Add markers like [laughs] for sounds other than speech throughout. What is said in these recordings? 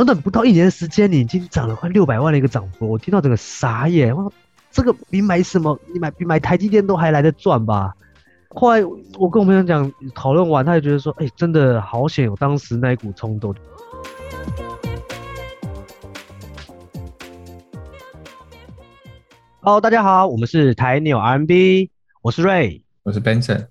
短短不到一年的时间，你已经涨了快六百万的一个涨幅，我听到整个傻眼。哇，这个比买什么，你买比买台积电都还来得赚吧？后来我跟我朋友讲，讨论完，他就觉得说，哎、真的好险，有当时那一股冲动。Hello，大家好，我们是台纽 RMB，我是 Ray，我是 Benson。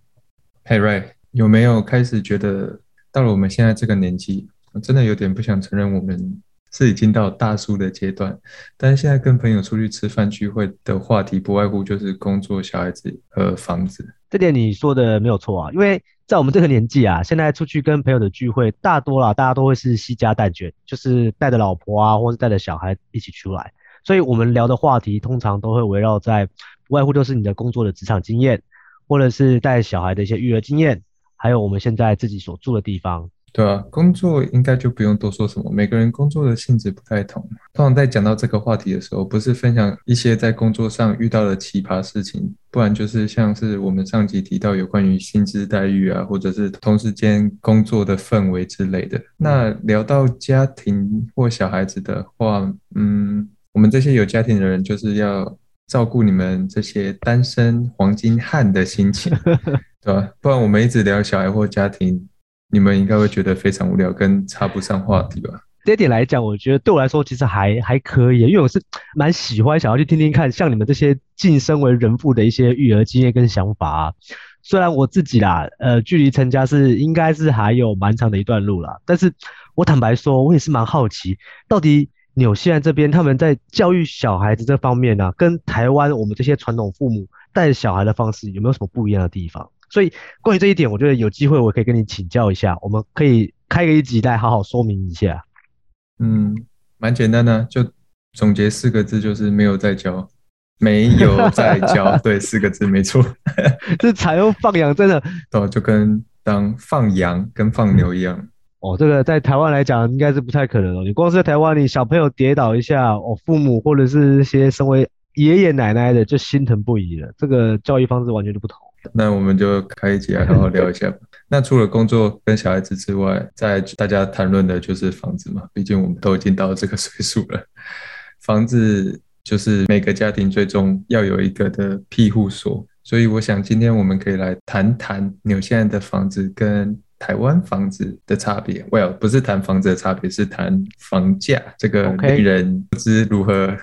Hey Ray，有没有开始觉得到了我们现在这个年纪，真的有点不想承认我们是已经到大叔的阶段？但是现在跟朋友出去吃饭聚会的话题，不外乎就是工作、小孩子和房子。这点你说的没有错啊，因为在我们这个年纪啊，现在出去跟朋友的聚会，大多啦，大家都会是携家带眷，就是带着老婆啊，或是带着小孩一起出来，所以我们聊的话题通常都会围绕在，不外乎就是你的工作的职场经验，或者是带小孩的一些育儿经验，还有我们现在自己所住的地方。对啊，工作应该就不用多说什么。每个人工作的性质不太同。通常在讲到这个话题的时候，不是分享一些在工作上遇到的奇葩事情，不然就是像是我们上集提到有关于薪资待遇啊，或者是同事间工作的氛围之类的。那聊到家庭或小孩子的话，嗯，我们这些有家庭的人就是要照顾你们这些单身黄金汉的心情，[laughs] 对吧？不然我们一直聊小孩或家庭。你们应该会觉得非常无聊，跟插不上话题吧？这一点来讲，我觉得对我来说其实还还可以，因为我是蛮喜欢想要去听听看，像你们这些晋升为人父的一些育儿经验跟想法啊。虽然我自己啦，呃，距离成家是应该是还有蛮长的一段路啦，但是我坦白说，我也是蛮好奇，到底纽西兰这边他们在教育小孩子这方面呢、跟台湾我们这些传统父母带小孩的方式有没有什么不一样的地方？所以关于这一点，我觉得有机会我可以跟你请教一下，我们可以开个一集来好好说明一下。嗯，蛮简单的，就总结四个字，就是没有在教，没有在教，[laughs] 对，四个字没错。[laughs] 这采用放养真的，哦，就跟当放羊跟放牛一样。哦，这个在台湾来讲应该是不太可能哦。你光是在台湾，你小朋友跌倒一下，哦，父母或者是一些身为爷爷奶奶的就心疼不已了。这个教育方式完全就不同。那我们就开一集来好好聊一下。那除了工作跟小孩子之外，在大家谈论的就是房子嘛，毕竟我们都已经到了这个岁数了。房子就是每个家庭最终要有一个的庇护所，所以我想今天我们可以来谈谈纽西兰的房子跟台湾房子的差别。Well，不是谈房子的差别，是谈房价这个令人不知如何。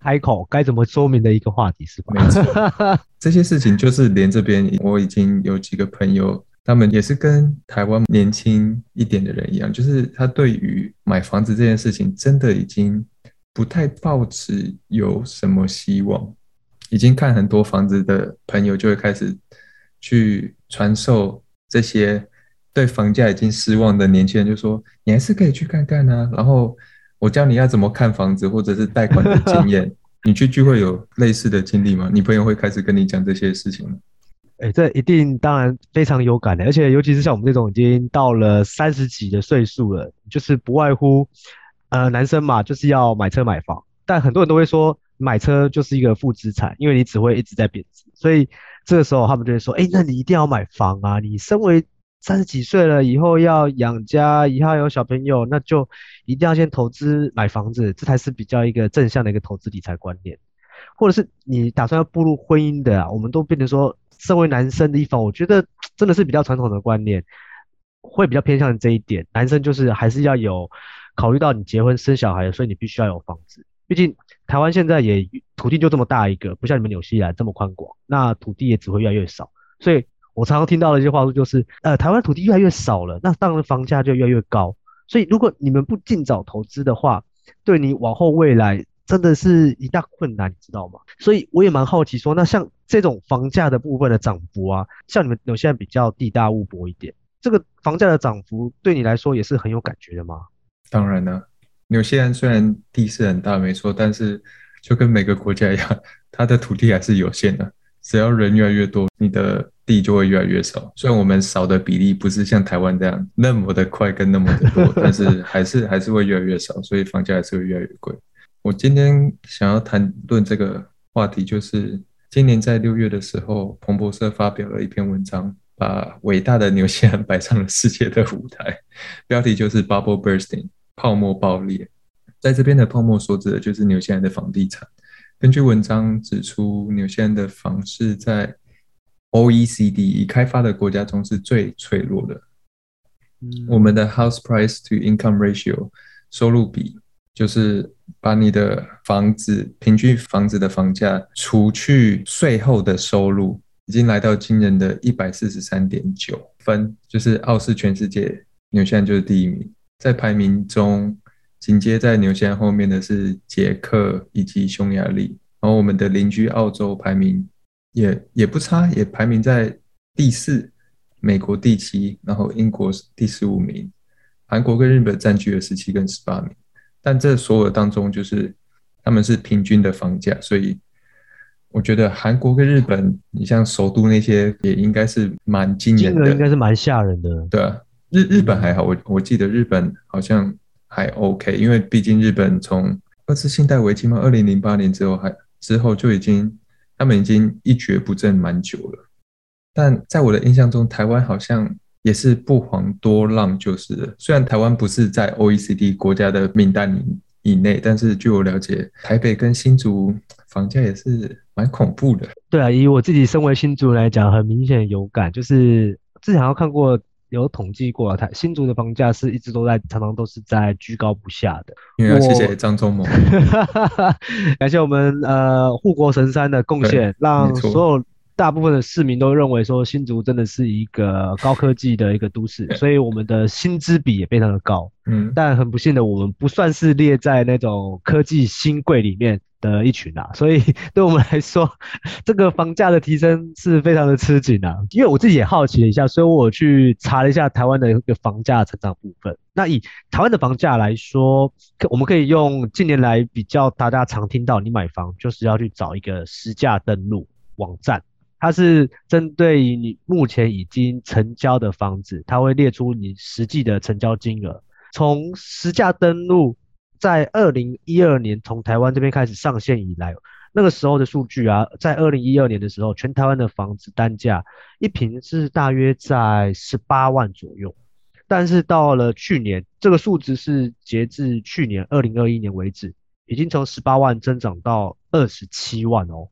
开口该怎么说明的一个话题是吧？没错，这些事情就是连这边我已经有几个朋友，他们也是跟台湾年轻一点的人一样，就是他对于买房子这件事情真的已经不太抱持有什么希望，已经看很多房子的朋友就会开始去传授这些对房价已经失望的年轻人，就说你还是可以去看看啊，然后。我教你要怎么看房子，或者是贷款的经验。[laughs] 你去聚会有类似的经历吗？你朋友会开始跟你讲这些事情吗？哎、欸，这一定当然非常有感的，而且尤其是像我们这种已经到了三十几的岁数了，就是不外乎呃男生嘛，就是要买车买房。但很多人都会说买车就是一个负资产，因为你只会一直在贬值。所以这个时候他们就会说，哎、欸，那你一定要买房啊！你身为三十几岁了，以后要养家，以后有小朋友，那就一定要先投资买房子，这才是比较一个正向的一个投资理财观念。或者是你打算要步入婚姻的啊，我们都变成说，身为男生的一方，我觉得 [tsk] 真的是比较传统的观念，会比较偏向这一点。男生就是还是要有考虑到你结婚生小孩，所以你必须要有房子。毕竟台湾现在也土地就这么大一个，不像你们纽西兰这么宽广，那土地也只会越来越少，所以。我常常听到的一些话术就是，呃，台湾土地越来越少了，那当然房价就越来越高。所以如果你们不尽早投资的话，对你往后未来真的是一大困难，你知道吗？所以我也蛮好奇说，那像这种房价的部分的涨幅啊，像你们纽西兰比较地大物博一点，这个房价的涨幅对你来说也是很有感觉的吗？当然了，纽西兰虽然地势很大没错，但是就跟每个国家一样，它的土地还是有限的。只要人越来越多，你的地就会越来越少。虽然我们少的比例不是像台湾这样那么的快跟那么的多，[laughs] 但是还是还是会越来越少，所以房价还是会越来越贵。我今天想要谈论这个话题，就是今年在六月的时候，彭博社发表了一篇文章，把伟大的纽西兰摆上了世界的舞台，标题就是 Bubble Bursting，泡沫爆裂。在这边的泡沫所指的就是纽西兰的房地产。根据文章指出，纽西兰的房市在 OECD 已开发的国家中是最脆弱的。嗯，我们的 House Price to Income Ratio 收入比，就是把你的房子平均房子的房价除去税后的收入，已经来到惊人的一百四十三点九分，就是傲视全世界，纽西兰就是第一名。在排名中，紧接在纽西兰后面的是捷克以及匈牙利，然后我们的邻居澳洲排名也也不差，也排名在第四，美国第七，然后英国第十五名，韩国跟日本占据了十七跟十八名。但这所有当中，就是他们是平均的房价，所以我觉得韩国跟日本，你像首都那些，也应该是蛮惊人的，应该是蛮吓人的。对啊，日日本还好，我我记得日本好像还 OK，因为毕竟日本从二次信贷危机嘛，二零零八年之后还之后就已经他们已经一蹶不振蛮久了。但在我的印象中，台湾好像。也是不遑多让，就是了。虽然台湾不是在 OECD 国家的名单以以内，但是据我了解，台北跟新竹房价也是蛮恐怖的。对啊，以我自己身为新竹来讲，很明显有感，就是之前要看过有统计过，台新竹的房价是一直都在，常常都是在居高不下的。因为要谢谢张忠谋，[laughs] 感谢我们呃护国神山的贡献，让所有。大部分的市民都认为说新竹真的是一个高科技的一个都市，所以我们的薪资比也非常的高。嗯，但很不幸的，我们不算是列在那种科技新贵里面的一群啊，所以 [laughs] 对我们来说，这个房价的提升是非常的吃紧啊。因为我自己也好奇了一下，所以我去查了一下台湾的一个房价成长部分。那以台湾的房价来说，我们可以用近年来比较大家常听到，你买房就是要去找一个实价登录网站。它是针对于你目前已经成交的房子，它会列出你实际的成交金额。从实价登录在二零一二年从台湾这边开始上线以来，那个时候的数据啊，在二零一二年的时候，全台湾的房子单价一平是大约在十八万左右。但是到了去年，这个数值是截至去年二零二一年为止，已经从十八万增长到二十七万哦。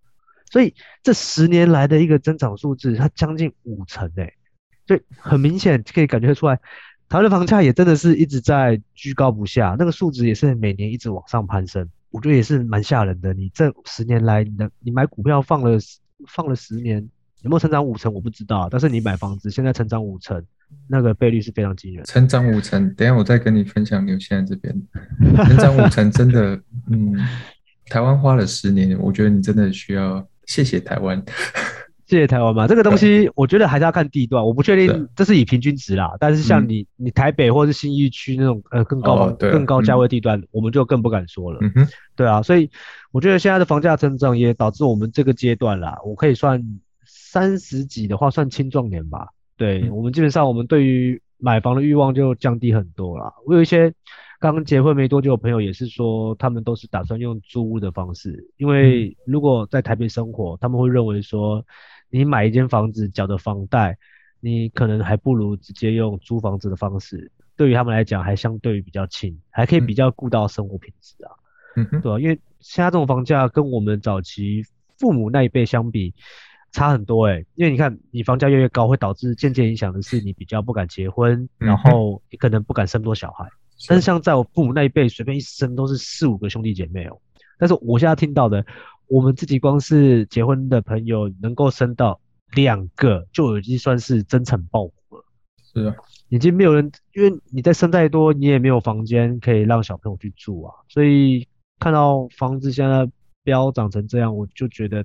所以这十年来的一个增长数字，它将近五成诶，所以很明显可以感觉出来，台湾的房价也真的是一直在居高不下，那个数值也是每年一直往上攀升，我觉得也是蛮吓人的。你这十年来，你的你买股票放了放了十年，有没有成长五成我不知道，但是你买房子现在成长五成，那个倍率是非常惊人。成长五成，等一下我再跟你分享你现在这边成长五成真的，[laughs] 嗯，台湾花了十年，我觉得你真的需要。谢谢台湾，谢谢台湾嘛。这个东西我觉得还是要看地段，我不确定这是以平均值啦。但是像你，你台北或是新义区那种呃更高、哦、更高价位地段，我们就更不敢说了。嗯哼，对啊，所以我觉得现在的房价增长也导致我们这个阶段啦，我可以算三十几的话算青壮年吧。对，我们基本上我们对于买房的欲望就降低很多啦。我有一些。刚结婚没多久的朋友也是说，他们都是打算用租屋的方式，因为如果在台北生活，他们会认为说，你买一间房子缴的房贷，你可能还不如直接用租房子的方式，对于他们来讲还相对于比较轻，还可以比较顾到生活品质啊，对啊，因为现在这种房价跟我们早期父母那一辈相比差很多诶，因为你看你房价越越高，会导致渐渐影响的是你比较不敢结婚，然后你可能不敢生多小孩。但是像在我父母那一辈，随便一生都是四五个兄弟姐妹哦。但是我现在听到的，我们自己光是结婚的朋友能够生到两个，就已经算是增产报国了。是啊，已经没有人，因为你再生再多，你也没有房间可以让小朋友去住啊。所以看到房子现在飙涨成这样，我就觉得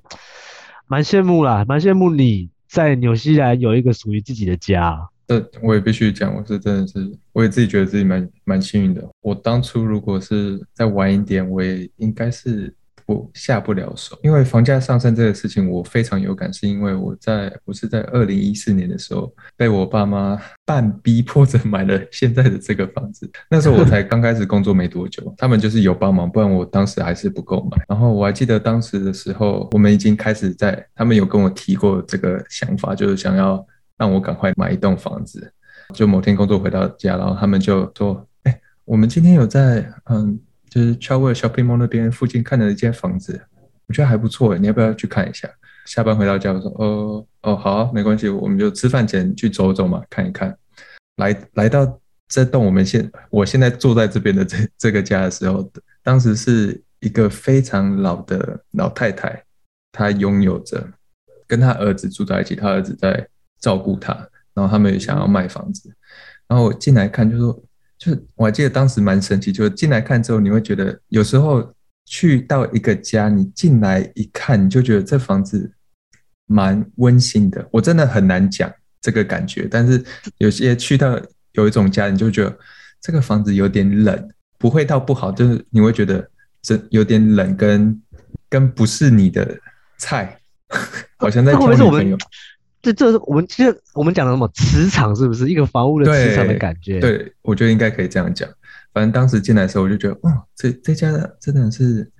蛮羡慕啦，蛮羡慕你在纽西兰有一个属于自己的家。这我也必须讲，我是真的是，我也自己觉得自己蛮蛮幸运的。我当初如果是再晚一点，我也应该是不下不了手。因为房价上升这个事情，我非常有感，是因为我在我是在二零一四年的时候被我爸妈半逼迫着买了现在的这个房子。那时候我才 [laughs] 刚开始工作没多久，他们就是有帮忙，不然我当时还是不够买。然后我还记得当时的时候，我们已经开始在，他们有跟我提过这个想法，就是想要。让我赶快买一栋房子。就某天工作回到家，然后他们就说：“哎，我们今天有在嗯，就是 Chatsworth Shopping Mall 那边附近看的一间房子，我觉得还不错，你要不要去看一下？下班回到家，我说哦哦好啊，没关系，我们就吃饭前去走走嘛，看一看。来来到这栋我们现我现在坐在这边的这这个家的时候，当时是一个非常老的老太太，她拥有着跟她儿子住在一起，她儿子在照顾她，然后他们也想要卖房子，然后我进来看就说，就是我还记得当时蛮神奇，就是进来看之后，你会觉得有时候去到一个家，你进来一看，你就觉得这房子。蛮温馨的，我真的很难讲这个感觉。但是有些去到有一种家，你就觉得这个房子有点冷，不会到不好，就是你会觉得这有点冷跟，跟跟不是你的菜，[laughs] 好像在挑女朋友。这这是我们其实我们讲的什么磁场，是不是一个房屋的磁场的感觉？对，对，我觉得应该可以这样讲。反正当时进来的时候，我就觉得，哦，这这家真的是。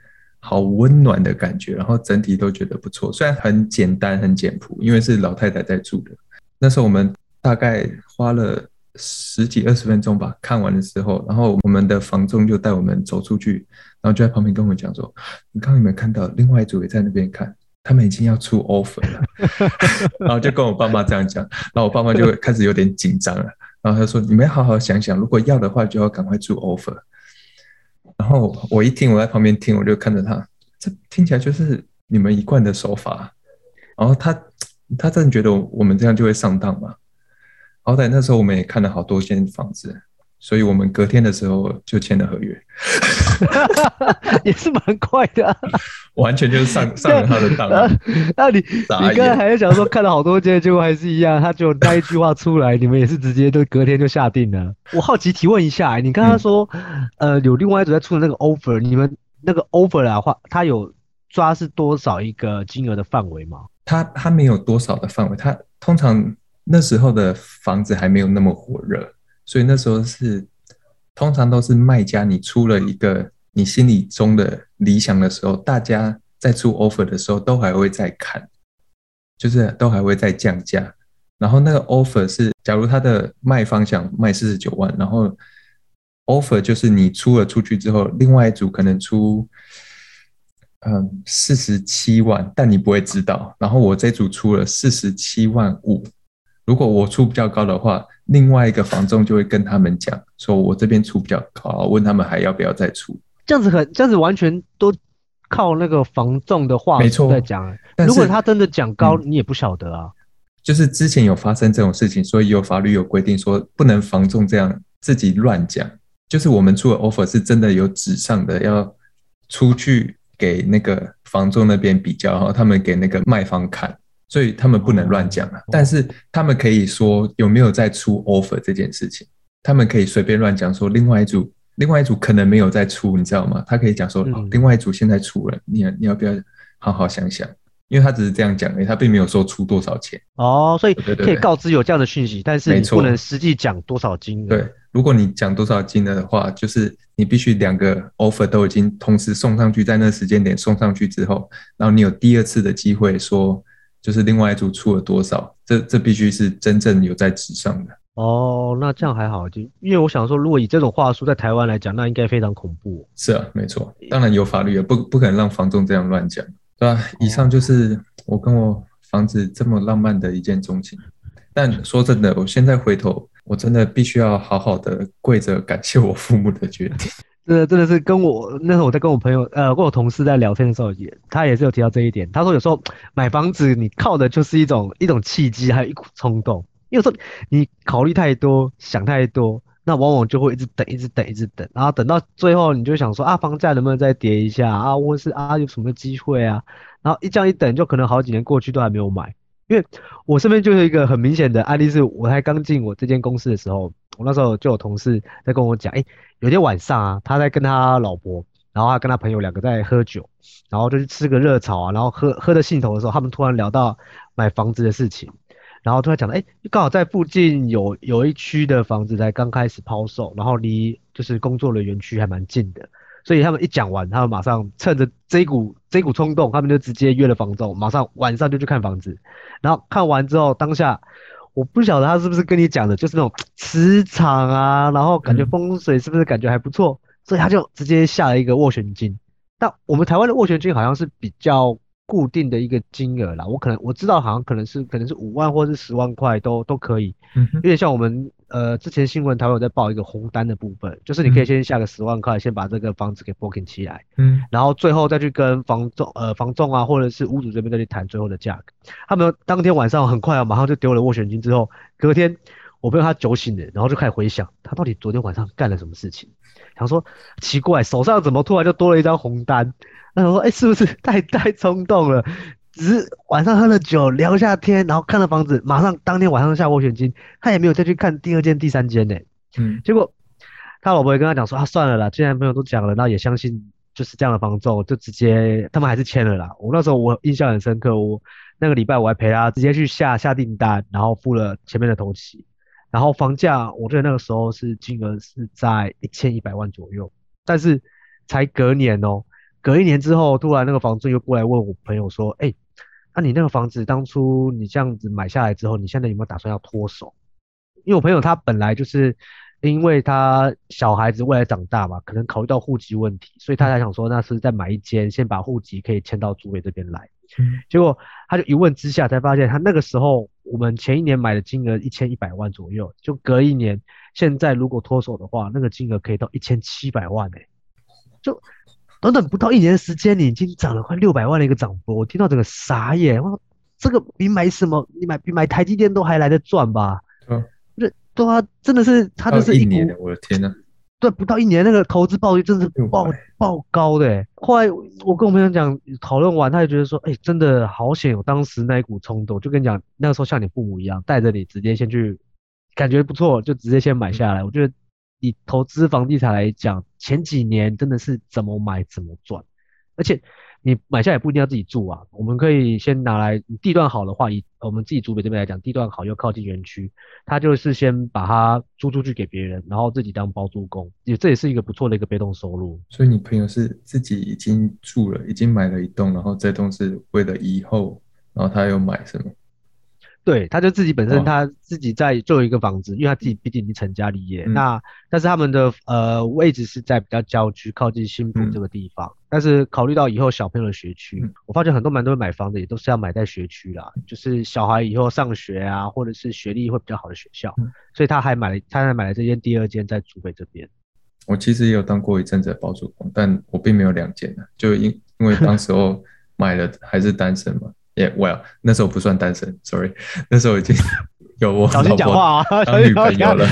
好温暖的感觉，然后整体都觉得不错。虽然很简单、很简朴，因为是老太太在住的。那时候我们大概花了十几二十分钟吧，看完的时候，然后我们的房仲就带我们走出去，然后就在旁边跟我们讲说：“你刚刚有没有看到另外一组也在那边看？他们已经要出 offer 了。[laughs] ”然后就跟我爸妈这样讲，然后我爸妈就开始有点紧张了。然后他说：“你们好好想想，如果要的话，就要赶快出 offer。”然后我一听，我在旁边听，我就看着他，这听起来就是你们一贯的手法。然后他他真的觉得我们这样就会上当吗？好歹那时候我们也看了好多间房子，所以我们隔天的时候就签了合约，[laughs] 也是蛮快的啊，完全就是上上了他的当。那你你刚才还在想说看了好多间，结果还是一样，他就那一句话出来，你们也是直接就隔天就下定了。我好奇提问一下，你刚刚说，嗯、呃，有另外一组在出的那个 offer，你们那个 offer 的话，他有抓是多少一个金额的范围吗？他他没有多少的范围，他通常那时候的房子还没有那么火热。所以那时候是，通常都是卖家，你出了一个你心里中的理想的时候，大家在出 offer 的时候都还会再看，就是都还会再降价。然后那个 offer 是，假如他的卖方想卖四十九万，然后 offer 就是你出了出去之后，另外一组可能出嗯四十七万，但你不会知道。然后我这组出了四十七万五。如果我出比较高的话，另外一个房仲就会跟他们讲，说我这边出比较高，问他们还要不要再出。这样子很，这样子完全都靠那个房仲的话没错在讲。如果他真的讲高，嗯，你也不晓得啊。就是之前有发生这种事情，所以有法律有规定说不能房仲这样自己乱讲。就是我们出的 offer 是真的有纸上的，要出去给那个房仲那边比较，然后他们给那个卖方看。所以他们不能乱讲啊，但是他们可以说有没有在出 offer 这件事情，他们可以随便乱讲说另外一组，另外一组可能没有在出，你知道吗？他可以讲说另外一组现在出了，你你要不要好好想想？因为他只是这样讲而已，他并没有说出多少钱。哦，所以可以告知有这样的讯息，但是你不能实际讲多少金额。对，如果你讲多少金额的话，就是你必须两个 offer 都已经同时送上去，在那时间点送上去之后，然后你有第二次的机会说。就是另外一组出了多少，这这必须是真正有在纸上的哦。那这样还好，就因为我想说，如果以这种话术在台湾来讲，那应该非常恐怖。是啊，没错，当然有法律啊，不不可能让房仲这样乱讲，对吧？以上就是我跟我房子这么浪漫的一见钟情。但说真的，我现在回头，我真的必须要好好的跪着感谢我父母的决定。这真的是跟我那时候我在跟我朋友呃跟我同事在聊天的时候也，他也是有提到这一点。他说有时候买房子你靠的就是一种一种契机，还有一股冲动。因为有时候你考虑太多，想太多，那往往就会一直等，一直等，一直等，然后等到最后你就想说啊，房价能不能再跌一下啊，或是啊有什么机会啊？然后一这样一等，就可能好几年过去都还没有买。因为我身边就是一个很明显的案例，是我才刚进我这间公司的时候，我那时候就有同事在跟我讲，哎，有天晚上啊，他在跟他老婆，然后他跟他朋友两个在喝酒，然后就去吃个热炒啊，然后喝喝的兴头的时候，他们突然聊到买房子的事情，然后突然讲，哎，刚好在附近有有一区的房子才刚开始抛售，然后离就是工作的园区还蛮近的。所以他们一讲完，他们马上趁着这一股这一股冲动，他们就直接约了房仲，马上晚上就去看房子。然后看完之后，当下我不晓得他是不是跟你讲的，就是那种磁场啊，然后感觉风水是不是感觉还不错，嗯、所以他就直接下了一个斡旋金。但我们台湾的斡旋金好像是比较固定的一个金额啦，我可能我知道好像可能是可能是五万或是十万块都都可以，嗯，有点像我们呃之前新闻台湾有在报一个红单的部分，就是你可以先下个十万块，先把这个房子给 booking 起来，嗯，然后最后再去跟房仲呃房仲啊或者是屋主这边再去谈最后的价格。他们当天晚上很快啊，马上就丢了斡旋金之后，隔天我朋友他酒醒了，然后就开始回想他到底昨天晚上干了什么事情，想说奇怪手上怎么突然就多了一张红单。他说：“哎、欸，是不是 [laughs] 太太冲动了？只是晚上喝了酒，聊一下天，然后看了房子，马上当天晚上下斡旋金，他也没有再去看第二间、第三间呢。嗯，结果他老婆也跟他讲说：啊，算了啦，既然朋友都讲了，那也相信就是这样的房仲，就直接他们还是签了啦。我那时候我印象很深刻，我那个礼拜我还陪他直接去下下订单，然后付了前面的头期，然后房价我觉得那个时候是金额是在一千一百万左右，但是才隔年哦。”隔一年之后，突然那个房仲又过来问我朋友说：“哎、欸，那、啊、你那个房子当初你这样子买下来之后，你现在有没有打算要脱手？因为我朋友他本来就是因为他小孩子未来长大嘛，可能考虑到户籍问题，所以他才想说那是再买一间，先把户籍可以迁到竹北这边来。嗯、结果他就一问之下才发现，他那个时候我们前一年买的金额一千一百万左右，就隔一年，现在如果脱手的话，那个金额可以到一千七百万哎、欸，就。”短短不到一年的时间，你已经涨了快六百万的一个涨幅，我听到整个傻眼。我说这个比买什么，你买比买台积电都还来得赚吧？嗯，对对啊，真的是他就是一年，我的天呐，对，不到一年那个投资暴率真的是爆爆高的。后来我跟我朋友讲讨论完，他就觉得说，哎、欸，真的好险有当时那一股冲动，就跟你讲那个时候像你父母一样，带着你直接先去，感觉不错就直接先买下来。嗯、我觉得。以投资房地产来讲，前几年真的是怎么买怎么赚，而且你买下也不一定要自己住啊。我们可以先拿来地段好的话，以我们自己竹北这边来讲，地段好又靠近园区，他就是先把它租出去给别人，然后自己当包租公，也这也是一个不错的一个被动收入。所以你朋友是自己已经住了，已经买了一栋，然后这栋是为了以后，然后他又买什么？对，他就自己本身他自己在做一个房子，哦、因为他自己毕竟已经成家立业。嗯、那但是他们的呃位置是在比较郊区，靠近新浦这个地方。嗯、但是考虑到以后小朋友的学区，嗯、我发现很多蛮多人买房子也都是要买在学区啦，就是小孩以后上学啊，或者是学历会比较好的学校。嗯、所以他还买了，他还买了这间第二间在竹北这边。我其实也有当过一阵子的包租公，但我并没有两间，就因因为当时候 [laughs] 买了还是单身嘛。也 well，那时候不算单身，sorry，那时候已经有我老婆当女朋友了。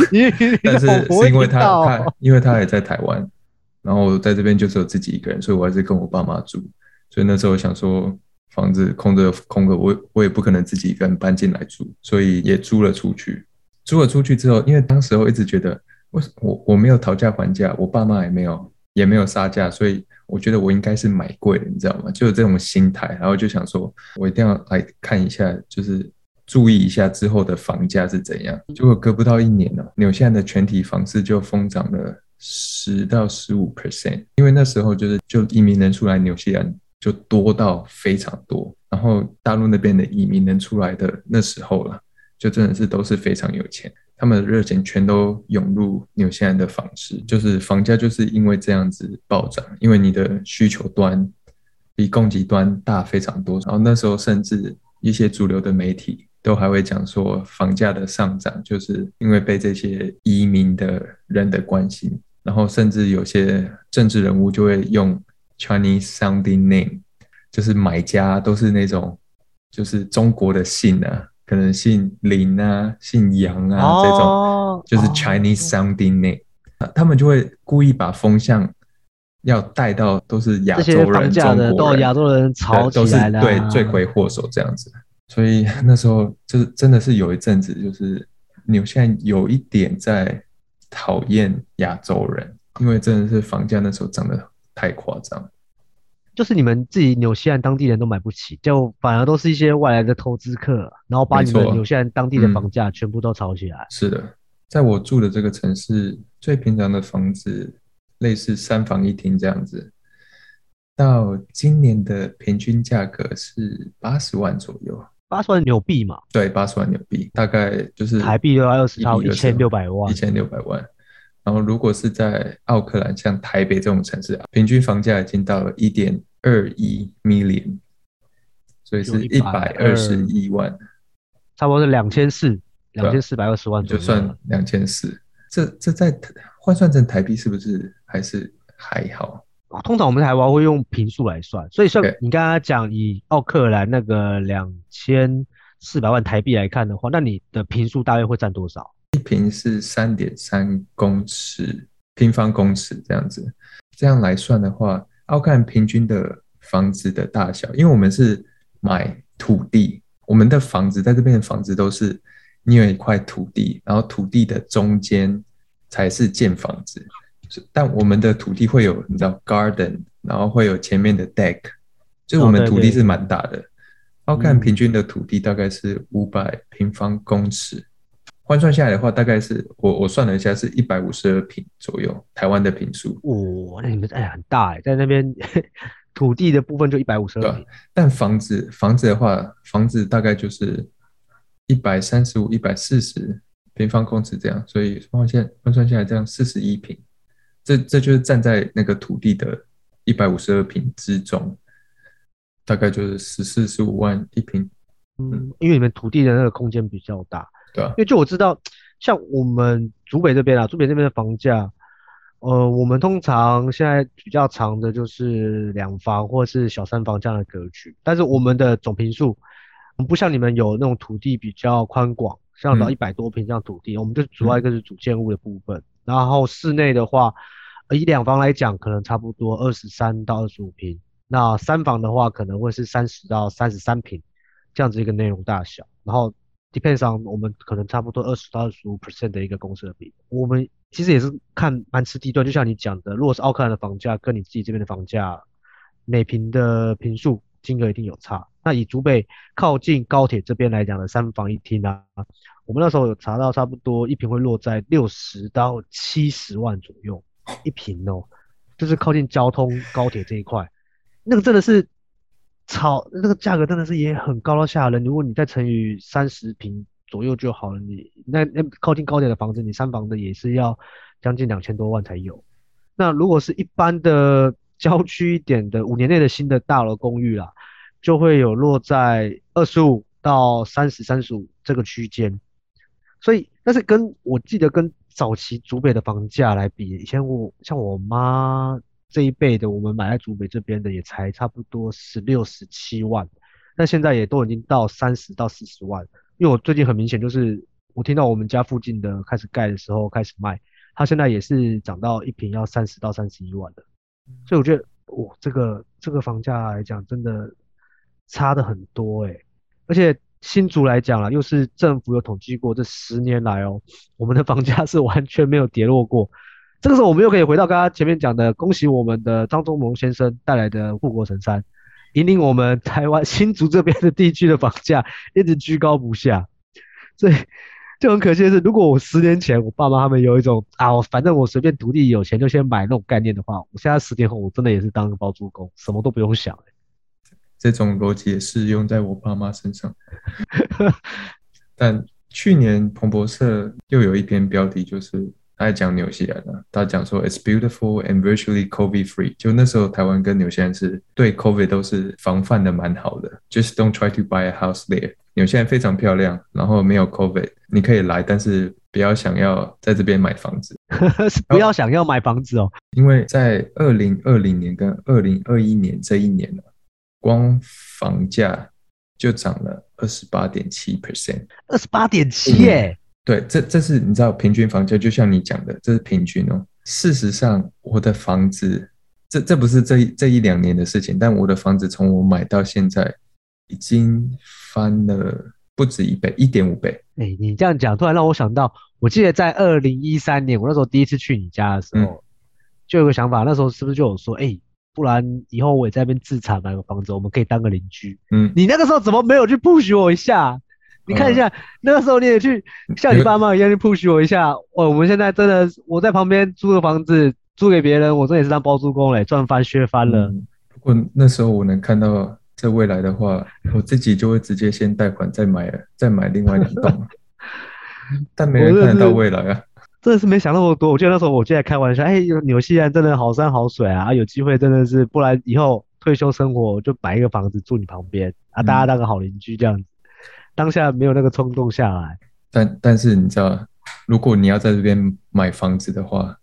但是是因为他他因为他也在台湾，然后我在这边就只有自己一个人，所以我还是跟我爸妈住。所以那时候想说房子空着空着，我我也不可能自己一个人搬进来住，所以也租了出去。租了出去之后，因为当时候一直觉得我我我没有讨价还价，我爸妈也没有也没有杀价，所以。我觉得我应该是买贵了，你知道吗？就有这种心态，然后就想说，我一定要来看一下，就是注意一下之后的房价是怎样。结果隔不到一年了，纽西兰的全体房市就疯涨了十到十五 percent，因为那时候就是就移民人出来纽西兰就多到非常多，然后大陆那边的移民能出来的那时候了，就真的是都是非常有钱。他们的热钱全都涌入纽西兰的房市，就是房价就是因为这样子暴涨，因为你的需求端比供给端大非常多。然后那时候甚至一些主流的媒体都还会讲说，房价的上涨就是因为被这些移民的人的关心。然后甚至有些政治人物就会用 Chinese sounding name，就是买家都是那种就是中国的姓啊。可能姓林啊，姓杨啊，哦、这种就是 Chinese sounding name，、哦、他们就会故意把风向要带到都是亚洲人、中国人，都亚洲人炒起来对，罪魁祸首这样子。所以那时候就是真的是有一阵子，就是纽西兰有一点在讨厌亚洲人，因为真的是房价那时候涨得太夸张。就是你们自己纽西兰当地人都买不起，就反而都是一些外来的投资客，然后把你们纽西兰当地的房价全部都炒起来。嗯。是的，在我住的这个城市，最平常的房子类似三房一厅这样子，到今年的平均价格是八十万左右。八十万纽币嘛？对，八十万纽币，大概就是台币的话，二十套一千六百万，一千六百万。然后如果是在奥克兰，像台北这种城市，平均房价已经到了一点二一 million，所以是一百二十一万，差不多是两千四，两千四百二十万就算两千四。这这在换算成台币是不是还是还好？通常我们台湾会用平数来算，所以像你刚刚讲以奥克兰那个两千四百万台币来看的话，那你的平数大约会占多少？一坪是三点三公尺平方公尺这样子，这样来算的话，奥克兰平均的房子的大小，因为我们是买土地，我们的房子在这边的房子都是你有一块土地，然后土地的中间才是建房子，但我们的土地会有你知道 garden，然后会有前面的 deck，就是我们土地是蛮大的，奥克兰平均的土地大概是五百平方公尺。换算下来的话，大概是我我算了一下，是一百五十二平左右，台湾的平数。哦，那你们哎呀很大哎，在那边 [laughs] 土地的部分就一百五十二平，但房子房子的话，房子大概就是一百三十五、一百四十平方公尺这样，所以换算换算下来这样四十一平，这这就是站在那个土地的一百五十二平之中，大概就是十四十五万一平。嗯，因为你们土地的那个空间比较大。对啊，因为就我知道，像我们竹北这边啊，竹北这边的房价，呃，我们通常现在比较长的就是两房或是小三房这样的格局。但是我们的总坪数，不像你们有那种土地比较宽广，像到一百多坪这样土地，嗯、我们就主要一个是主建物的部分。嗯、然后室内的话，以两房来讲，可能差不多二十三到二十五坪。那三房的话，可能会是三十到三十三坪这样子一个内容大小。然后。Depends on 我们可能差不多二十到二十五 percent 的一个公司的比，我们其实也是看蛮吃地段，就像你讲的，如果是奥克兰的房价跟你自己这边的房价，每平的坪数金额一定有差。那以竹北靠近高铁这边来讲的三房一厅啊，我们那时候有查到差不多一坪会落在六十到七十万左右一坪哦，就是靠近交通高铁这一块，那个真的是。超那个价格真的是也很高到吓人，如果你再乘以三十平左右就好了，你那那靠近高点的房子，你三房的也是要将近两千多万才有。那如果是一般的郊区一点的五年内的新的大楼公寓啦，就会有落在二十五到三十三十五这个区间。所以，但是跟我记得跟早期竹北的房价来比，以前我像我妈。这一辈的，我们买在竹北这边的也才差不多十六、十七万，但现在也都已经到三十到四十万。因为我最近很明显就是，我听到我们家附近的开始盖的时候开始卖，它现在也是涨到一平要三十到三十一万的。所以我觉得，哇，这个这个房价来讲，真的差的很多诶。而且新竹来讲啦，又是政府有统计过，这十年来哦，我们的房价是完全没有跌落过。这个时候，我们又可以回到刚刚前面讲的，恭喜我们的张忠谋先生带来的护国神山，引领我们 [laughs] 台湾新竹这边的地区的房价一直居高不下。所以就很可惜的是，如果我十年前我爸妈他们有一种啊，我反正我随便土地有钱就先买那种概念的话，我现在十年后我真的也是当个包租公，什么都不用想、欸。这种逻辑也适用在我爸妈身上。[laughs] 但去年彭博社又有一篇标题就是。他在讲纽西兰的，他讲说 "It's beautiful and virtually COVID free"，就那时候台湾跟纽西兰是对 COVID 都是防范的蛮好的。Just don't try to buy a house there。纽西兰非常漂亮，然后没有 COVID，你可以来，但是不要想要在这边买房子，[laughs] 不要想要买房子哦。因为在二零二零年跟二零二一年这一年呢，光房价就涨了二十八点七 percent，二十八点七耶。对，这这是你知道平均房价，就像你讲的，这是平均哦。事实上，我的房子，这这不是这一这一两年的事情，但我的房子从我买到现在，已经翻了不止一倍，一点五倍。哎，你这样讲，突然让我想到，我记得在二零一三年，我那时候第一次去你家的时候，嗯、就有个想法，那时候是不是就有说，哎，不然以后我也在那边自产买个房子，我们可以当个邻居。嗯，你那个时候怎么没有去 push 我一下？你看一下，嗯、那个时候你也去像你爸妈一样去 push 我一下。哦，我们现在真的，我在旁边租个房子租给别人，我这也是当包租公嘞，赚翻削翻了。不过、嗯、那时候我能看到在未来的话，我自己就会直接先贷款，再买，再买另外两栋。[laughs] 但没人看得到未来啊！真的是没想那么多。我记得那时候我就在开玩笑，哎，纽西兰真的好山好水啊！有机会真的是，不然以后退休生活就买一个房子住你旁边啊，大家当个好邻居这样子。嗯、当下没有那个冲动下来。但但是你知道，如果你要在这边买房子的话，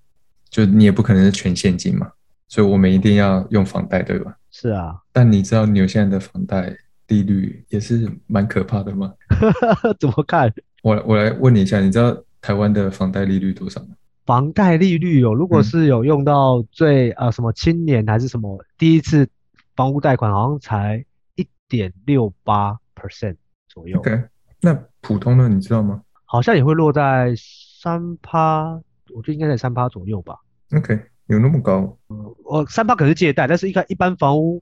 就你也不可能是全现金嘛，所以我们一定要用房贷，对吧？是啊。但你知道纽西兰的房贷利率也是蛮可怕的吗？[laughs] 怎么看？我我来问你一下，你知道台湾的房贷利率多少吗？房贷利率哦，如果是有用到最、嗯、呃什么青年还是什么第一次房屋贷款，好像才一点六八 percent 左右。OK，那普通的你知道吗？好像也会落在三趴，我觉得应该在三趴左右吧。OK，有那么高？嗯，我三趴可是借贷，但是一看一般房屋，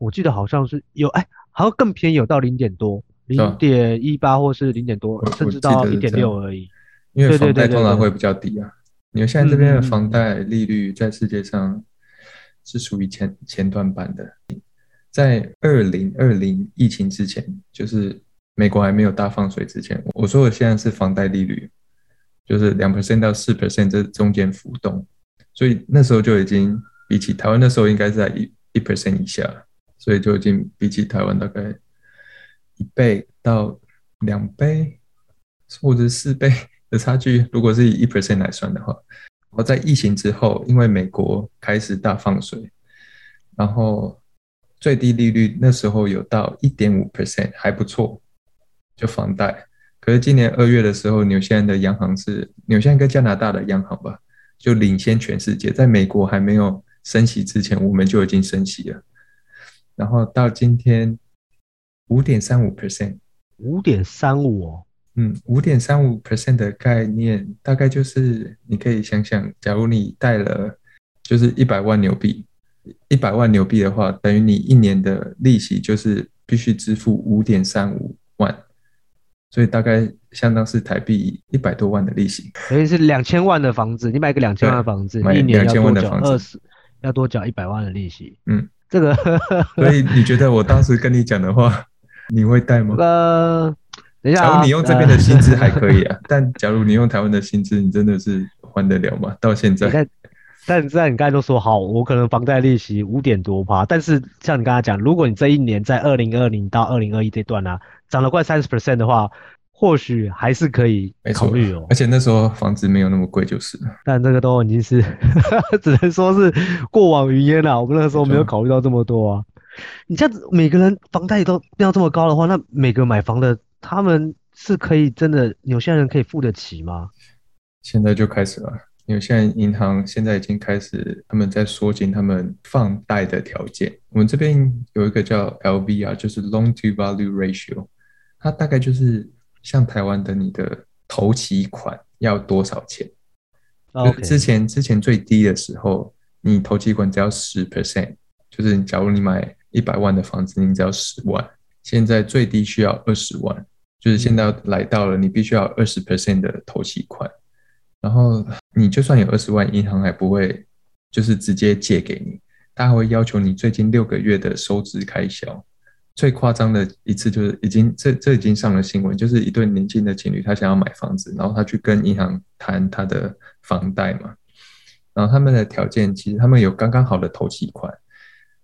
我记得好像是有，哎，好像更便宜，有到零点多。零点一八或是零点多，甚至到一点六而已。因为房贷通常会比较低啊。你们现在这边的房贷利率在世界上是属于前前段版的。在二零二零疫情之前，就是美国还没有大放水之前，我说的现在是房贷利率，就是两 percent 到四 percent 这中间浮动，所以那时候就已经比起台湾那时候应该是在一一 percent 以下，所以就已经比起台湾大概。一倍到两倍，或者四倍的差距，如果是以一 percent 来算的话，我在疫情之后，因为美国开始大放水，然后最低利率那时候有到一点五 percent，还不错，就房贷。可是今年二月的时候，纽西兰的央行是纽西兰跟加拿大的央行吧，就领先全世界，在美国还没有升息之前，我们就已经升息了，然后到今天。五点三五 percent，五点三五哦，嗯，五点三五 percent 的概念大概就是，你可以想想，假如你贷了就是一百万纽币，一百万纽币的话，等于你一年的利息就是必须支付五点三五万，所以大概相当是台币一百多万的利息。等于是两千万的房子，你买个两千万的房子，买两千万的房子，二十要多缴一百万的利息。嗯，这个，[laughs] 所以你觉得我当时跟你讲的话？你会贷吗？呃，等一下、啊，假如你用这边的薪资 [laughs] 还可以啊，呃、但假如你用台湾的薪资，你真的是还得了吗？到现在，但但在你刚才都说好，我可能房贷利息五点多趴，但是像你刚才讲，如果你这一年在二零二零到二零二一这段呢、啊，涨了快三十 percent 的话，或许还是可以考虑哦。而且那时候房子没有那么贵，就是了。但这个都已经是，[laughs] 只能说是过往云烟了。我们那个时候没有考虑到这么多啊。你这样子每个人房贷都要这么高的话，那每个买房的他们是可以真的有些人可以付得起吗？现在就开始了，有些人银行现在已经开始他们在缩紧他们放贷的条件。我们这边有一个叫 LVR，就是 Loan to Value Ratio，它大概就是像台湾的你的头期款要多少钱？Okay. 之前之前最低的时候，你投期款只要十 percent，就是假如你买。一百万的房子，你只要十万。现在最低需要二十万，就是现在来到了，你必须要二十 percent 的投期款。然后你就算有二十万，银行还不会就是直接借给你，他还会要求你最近六个月的收支开销。最夸张的一次就是已经这这已经上了新闻，就是一对年轻的情侣，他想要买房子，然后他去跟银行谈他的房贷嘛，然后他们的条件其实他们有刚刚好的头期款。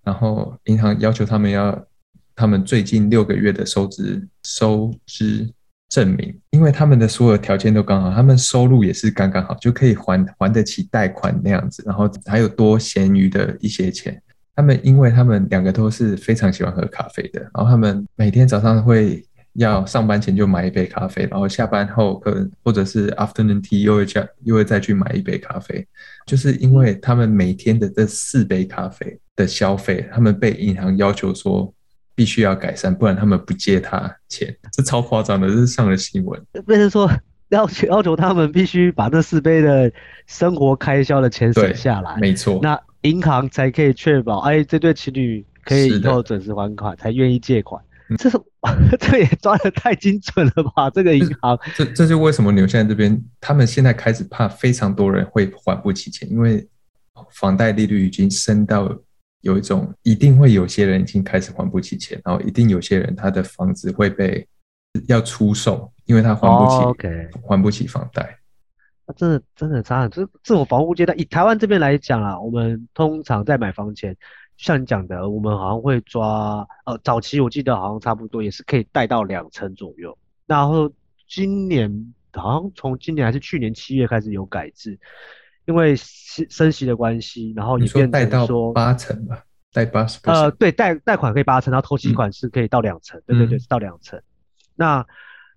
然后银行要求他们要他们最近六个月的收支收支证明，因为他们的所有条件都刚好，他们收入也是刚刚好，就可以还还得起贷款那样子，然后还有多闲余的一些钱。他们因为他们两个都是非常喜欢喝咖啡的，然后他们每天早上会要上班前就买一杯咖啡，然后下班后可能或者是 afternoon tea 又会再又会再去买一杯咖啡，就是因为他们每天的这四杯咖啡。的消费，他们被银行要求说必须要改善，不然他们不借他钱，这超夸张的，这是上了新闻。不是说要求要求他们必须把这四杯的生活开销的钱省下来，没错，那银行才可以确保，哎，这对情侣可以以后准时还款，才愿意借款。这是 [laughs] 这也抓的太精准了吧？这个银行，[laughs] 这这就为什么纽西兰这边他们现在开始怕非常多人会还不起钱，因为房贷利率已经升到。有一种一定会有些人已经开始还不起钱，然后一定有些人他的房子会被要出售，因为他还不起，oh, okay. 还不起房贷。那真的真的差很多。这这种房屋阶段，以台湾这边来讲啊，我们通常在买房前，像你讲的，我们好像会抓呃早期我记得好像差不多也是可以贷到两成左右。然后今年好像从今年还是去年七月开始有改制。因为息升息的关系，然后你变贷到，说八成吧，贷八十。呃，对，贷贷款可以八成，然后投期款是可以到两成，嗯、对对对，是到两成。那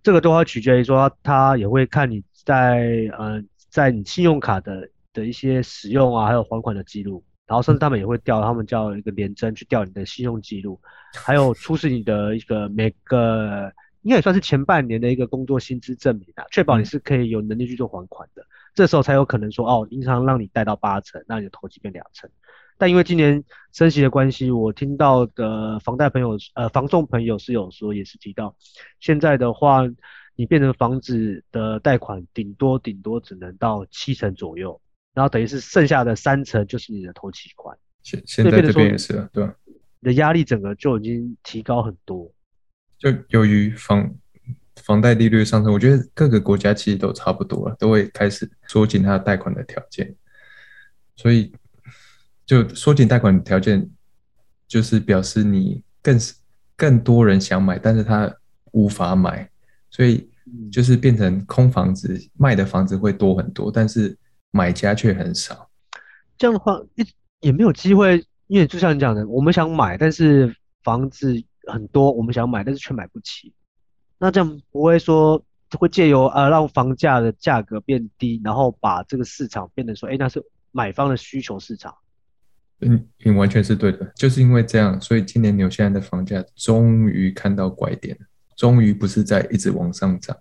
这个都要取决于说，他也会看你在呃，在你信用卡的的一些使用啊，还有还款的记录，然后甚至他们也会调，他们叫一个联征去调你的信用记录，还有出示你的一个每个应该也算是前半年的一个工作薪资证明啊，确保你是可以有能力去做还款的。这时候才有可能说哦，银行让你贷到八成，那你的头期变两成。但因为今年升息的关系，我听到的房贷朋友呃房仲朋友是有说，也是提到，现在的话，你变成房子的贷款顶多顶多只能到七成左右，然后等于是剩下的三成就是你的头期款。现现在这边也是了，对吧？你的压力整个就已经提高很多。就由于房。房贷利率上升，我觉得各个国家其实都差不多了，都会开始缩紧它贷款的条件。所以，就缩紧贷款的条件，就是表示你更更多人想买，但是他无法买，所以就是变成空房子卖的房子会多很多，但是买家却很少。这样的话，也也没有机会，因为就像你讲的，我们想买，但是房子很多，我们想买，但是却买不起。那这样不会说会借由呃让房价的价格变低，然后把这个市场变成说，哎，那是买方的需求市场。嗯，你完全是对的，就是因为这样，所以今年纽西兰的房价终于看到拐点，终于不是在一直往上涨。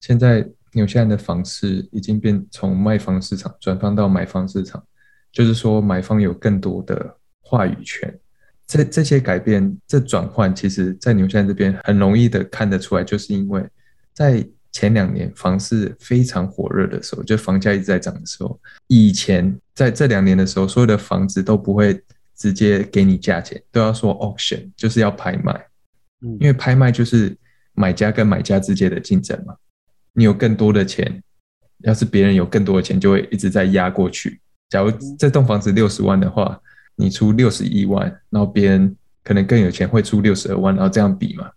现在纽西兰的房市已经变从卖方市场转放到买方市场，就是说买方有更多的话语权。这这些改变，这转换，其实，在纽西兰这边很容易的看得出来，就是因为在前两年房市非常火热的时候，就房价一直在涨的时候，以前在这两年的时候，所有的房子都不会直接给你价钱，都要说 auction，就是要拍卖，因为拍卖就是买家跟买家之间的竞争嘛。你有更多的钱，要是别人有更多的钱，就会一直在压过去。假如这栋房子六十万的话。你出六十一万，然后别人可能更有钱，会出六十二万，然后这样比嘛。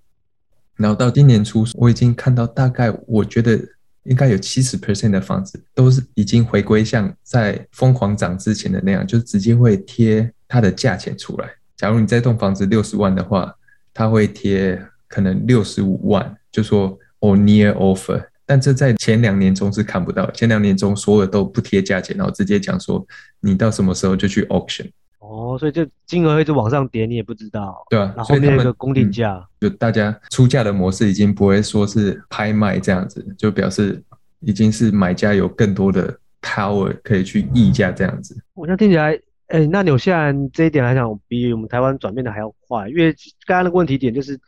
然后到今年初，我已经看到大概，我觉得应该有七十 percent 的房子都是已经回归像在疯狂涨之前的那样，就直接会贴它的价钱出来。假如你这栋房子六十万的话，它会贴可能六十五万，就说 or near offer。但这在前两年中是看不到，前两年中所有都不贴价钱，然后直接讲说你到什么时候就去 auction。哦，所以这金额一直往上叠，你也不知道。对啊，然后那个公定价，就大家出价的模式已经不会说是拍卖这样子，就表示已经是买家有更多的 power 可以去议价这样子。我想听起来，哎、欸，那纽西兰这一点来讲，比我们台湾转变的还要快，因为刚刚那个问题点就是，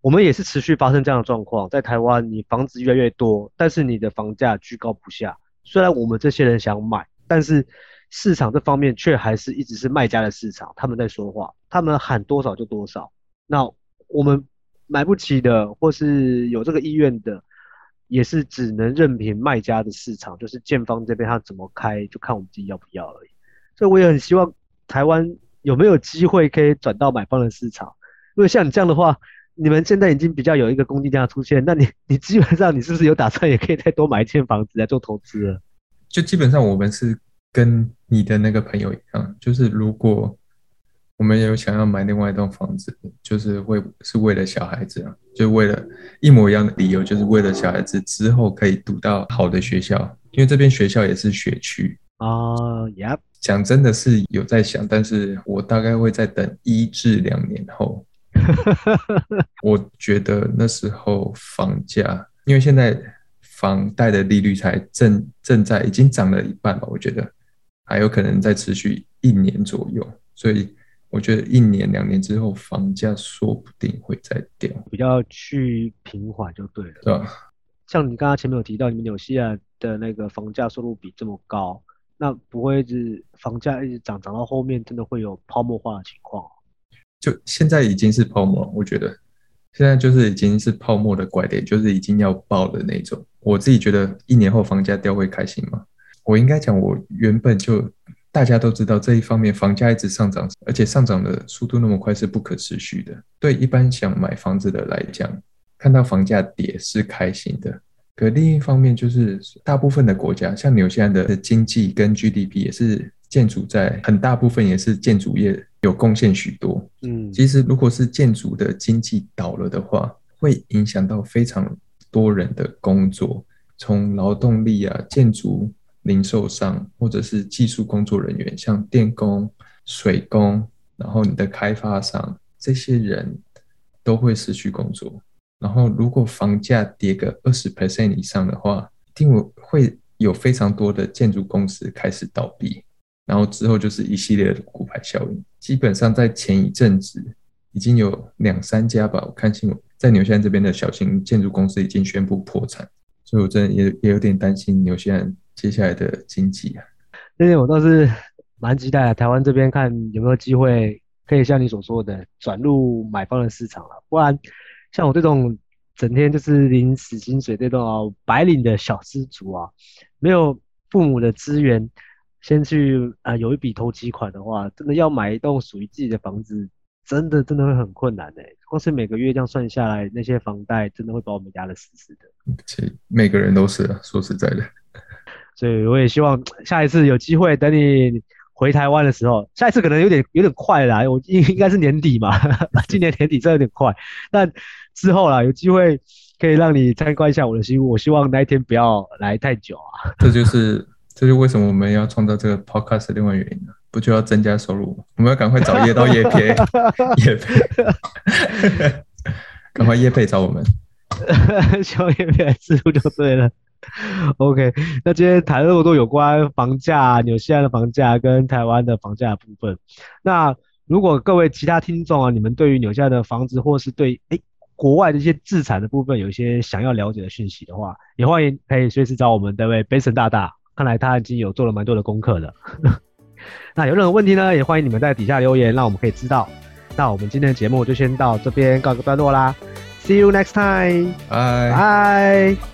我们也是持续发生这样的状况，在台湾你房子越来越多，但是你的房价居高不下。虽然我们这些人想买，但是。市场这方面却还是一直是卖家的市场，他们在说话，他们喊多少就多少。那我们买不起的，或是有这个意愿的，也是只能任凭卖家的市场，就是建方这边他怎么开，就看我们自己要不要而已。所以我也很希望台湾有没有机会可以转到买方的市场，因为像你这样的话，你们现在已经比较有一个公定价出现，那你你基本上你是不是有打算也可以再多买一间房子来做投资了？就基本上我们是。跟你的那个朋友一样，就是如果我们有想要买另外一栋房子，就是为是为了小孩子啊，就为了一模一样的理由，就是为了小孩子之后可以读到好的学校，因为这边学校也是学区啊。Yep，讲真的是有在想，但是我大概会在等一至两年后。[laughs] 我觉得那时候房价，因为现在房贷的利率才正正在已经涨了一半吧，我觉得。还有可能再持续一年左右，所以我觉得一年两年之后房价说不定会再掉，比较去平缓就对了。对啊，像你刚刚前面有提到，你们纽西兰的那个房价收入比这么高，那不会一直房价一直涨，涨到后面真的会有泡沫化的情况。就现在已经是泡沫，我觉得现在就是已经是泡沫的拐点，就是已经要爆的那种。我自己觉得一年后房价掉会开心吗？我应该讲，我原本就大家都知道这一方面房价一直上涨，而且上涨的速度那么快是不可持续的。对一般想买房子的来讲，看到房价跌是开心的。可另一方面，就是大部分的国家，像纽西兰的经济跟 GDP 也是建筑在很大部分也是建筑业有贡献许多。嗯，其实如果是建筑的经济倒了的话，会影响到非常多人的工作，从劳动力啊、建筑零售商，或者是技术工作人员，像电工、水工，然后你的开发商，这些人都会失去工作。然后，如果房价跌个二十 percent 以上的话，一定会有非常多的建筑公司开始倒闭，然后之后就是一系列的骨牌效应。基本上在前一阵子，已经有两三家吧，我看新闻，在纽西兰这边的小型建筑公司已经宣布破产，所以我真的也也有点担心纽西兰接下来的经济啊。那天我倒是蛮期待的，台湾这边看有没有机会可以像你所说的转入买方的市场了，不然。像我这种整天就是领死薪水这种啊白领的小资族啊，没有父母的资源，先去啊、呃、有一笔投期款的话，真的要买一栋属于自己的房子，真的真的会很困难的。光是每个月这样算下来，那些房贷真的会把我们压得死死的。其实每个人都是啊，说实在的。所以我也希望下一次有机会等你。回台湾的时候，下一次可能有点有点快啦，我应应该是年底嘛，[laughs] 今年年底真的有点快。但之后啦，有机会可以让你参观一下我的新屋，我希望那一天不要来太久啊。[laughs] 这就是这就是为什么我们要创造这个 podcast 的另外原因呢？不就要增加收入吗？我们要赶快找业到叶配，[laughs] 叶配，赶快叶配找我们，小叶配来支付就对了。[laughs] OK，那今天谈了那么多有关房价、纽西兰的房价跟台湾的房价部分。那如果各位其他听众啊，你们对于纽西兰的房子，或是对诶国外的一些资产的部分，有一些想要了解的讯息的话，也欢迎可以随时找我们这位 Benson 大大。看来他已经有做了蛮多的功课了。[laughs] 那有任何问题呢，也欢迎你们在底下留言，让我们可以知道。那我们今天的节目就先到这边告一个段落啦。See you next time。拜拜。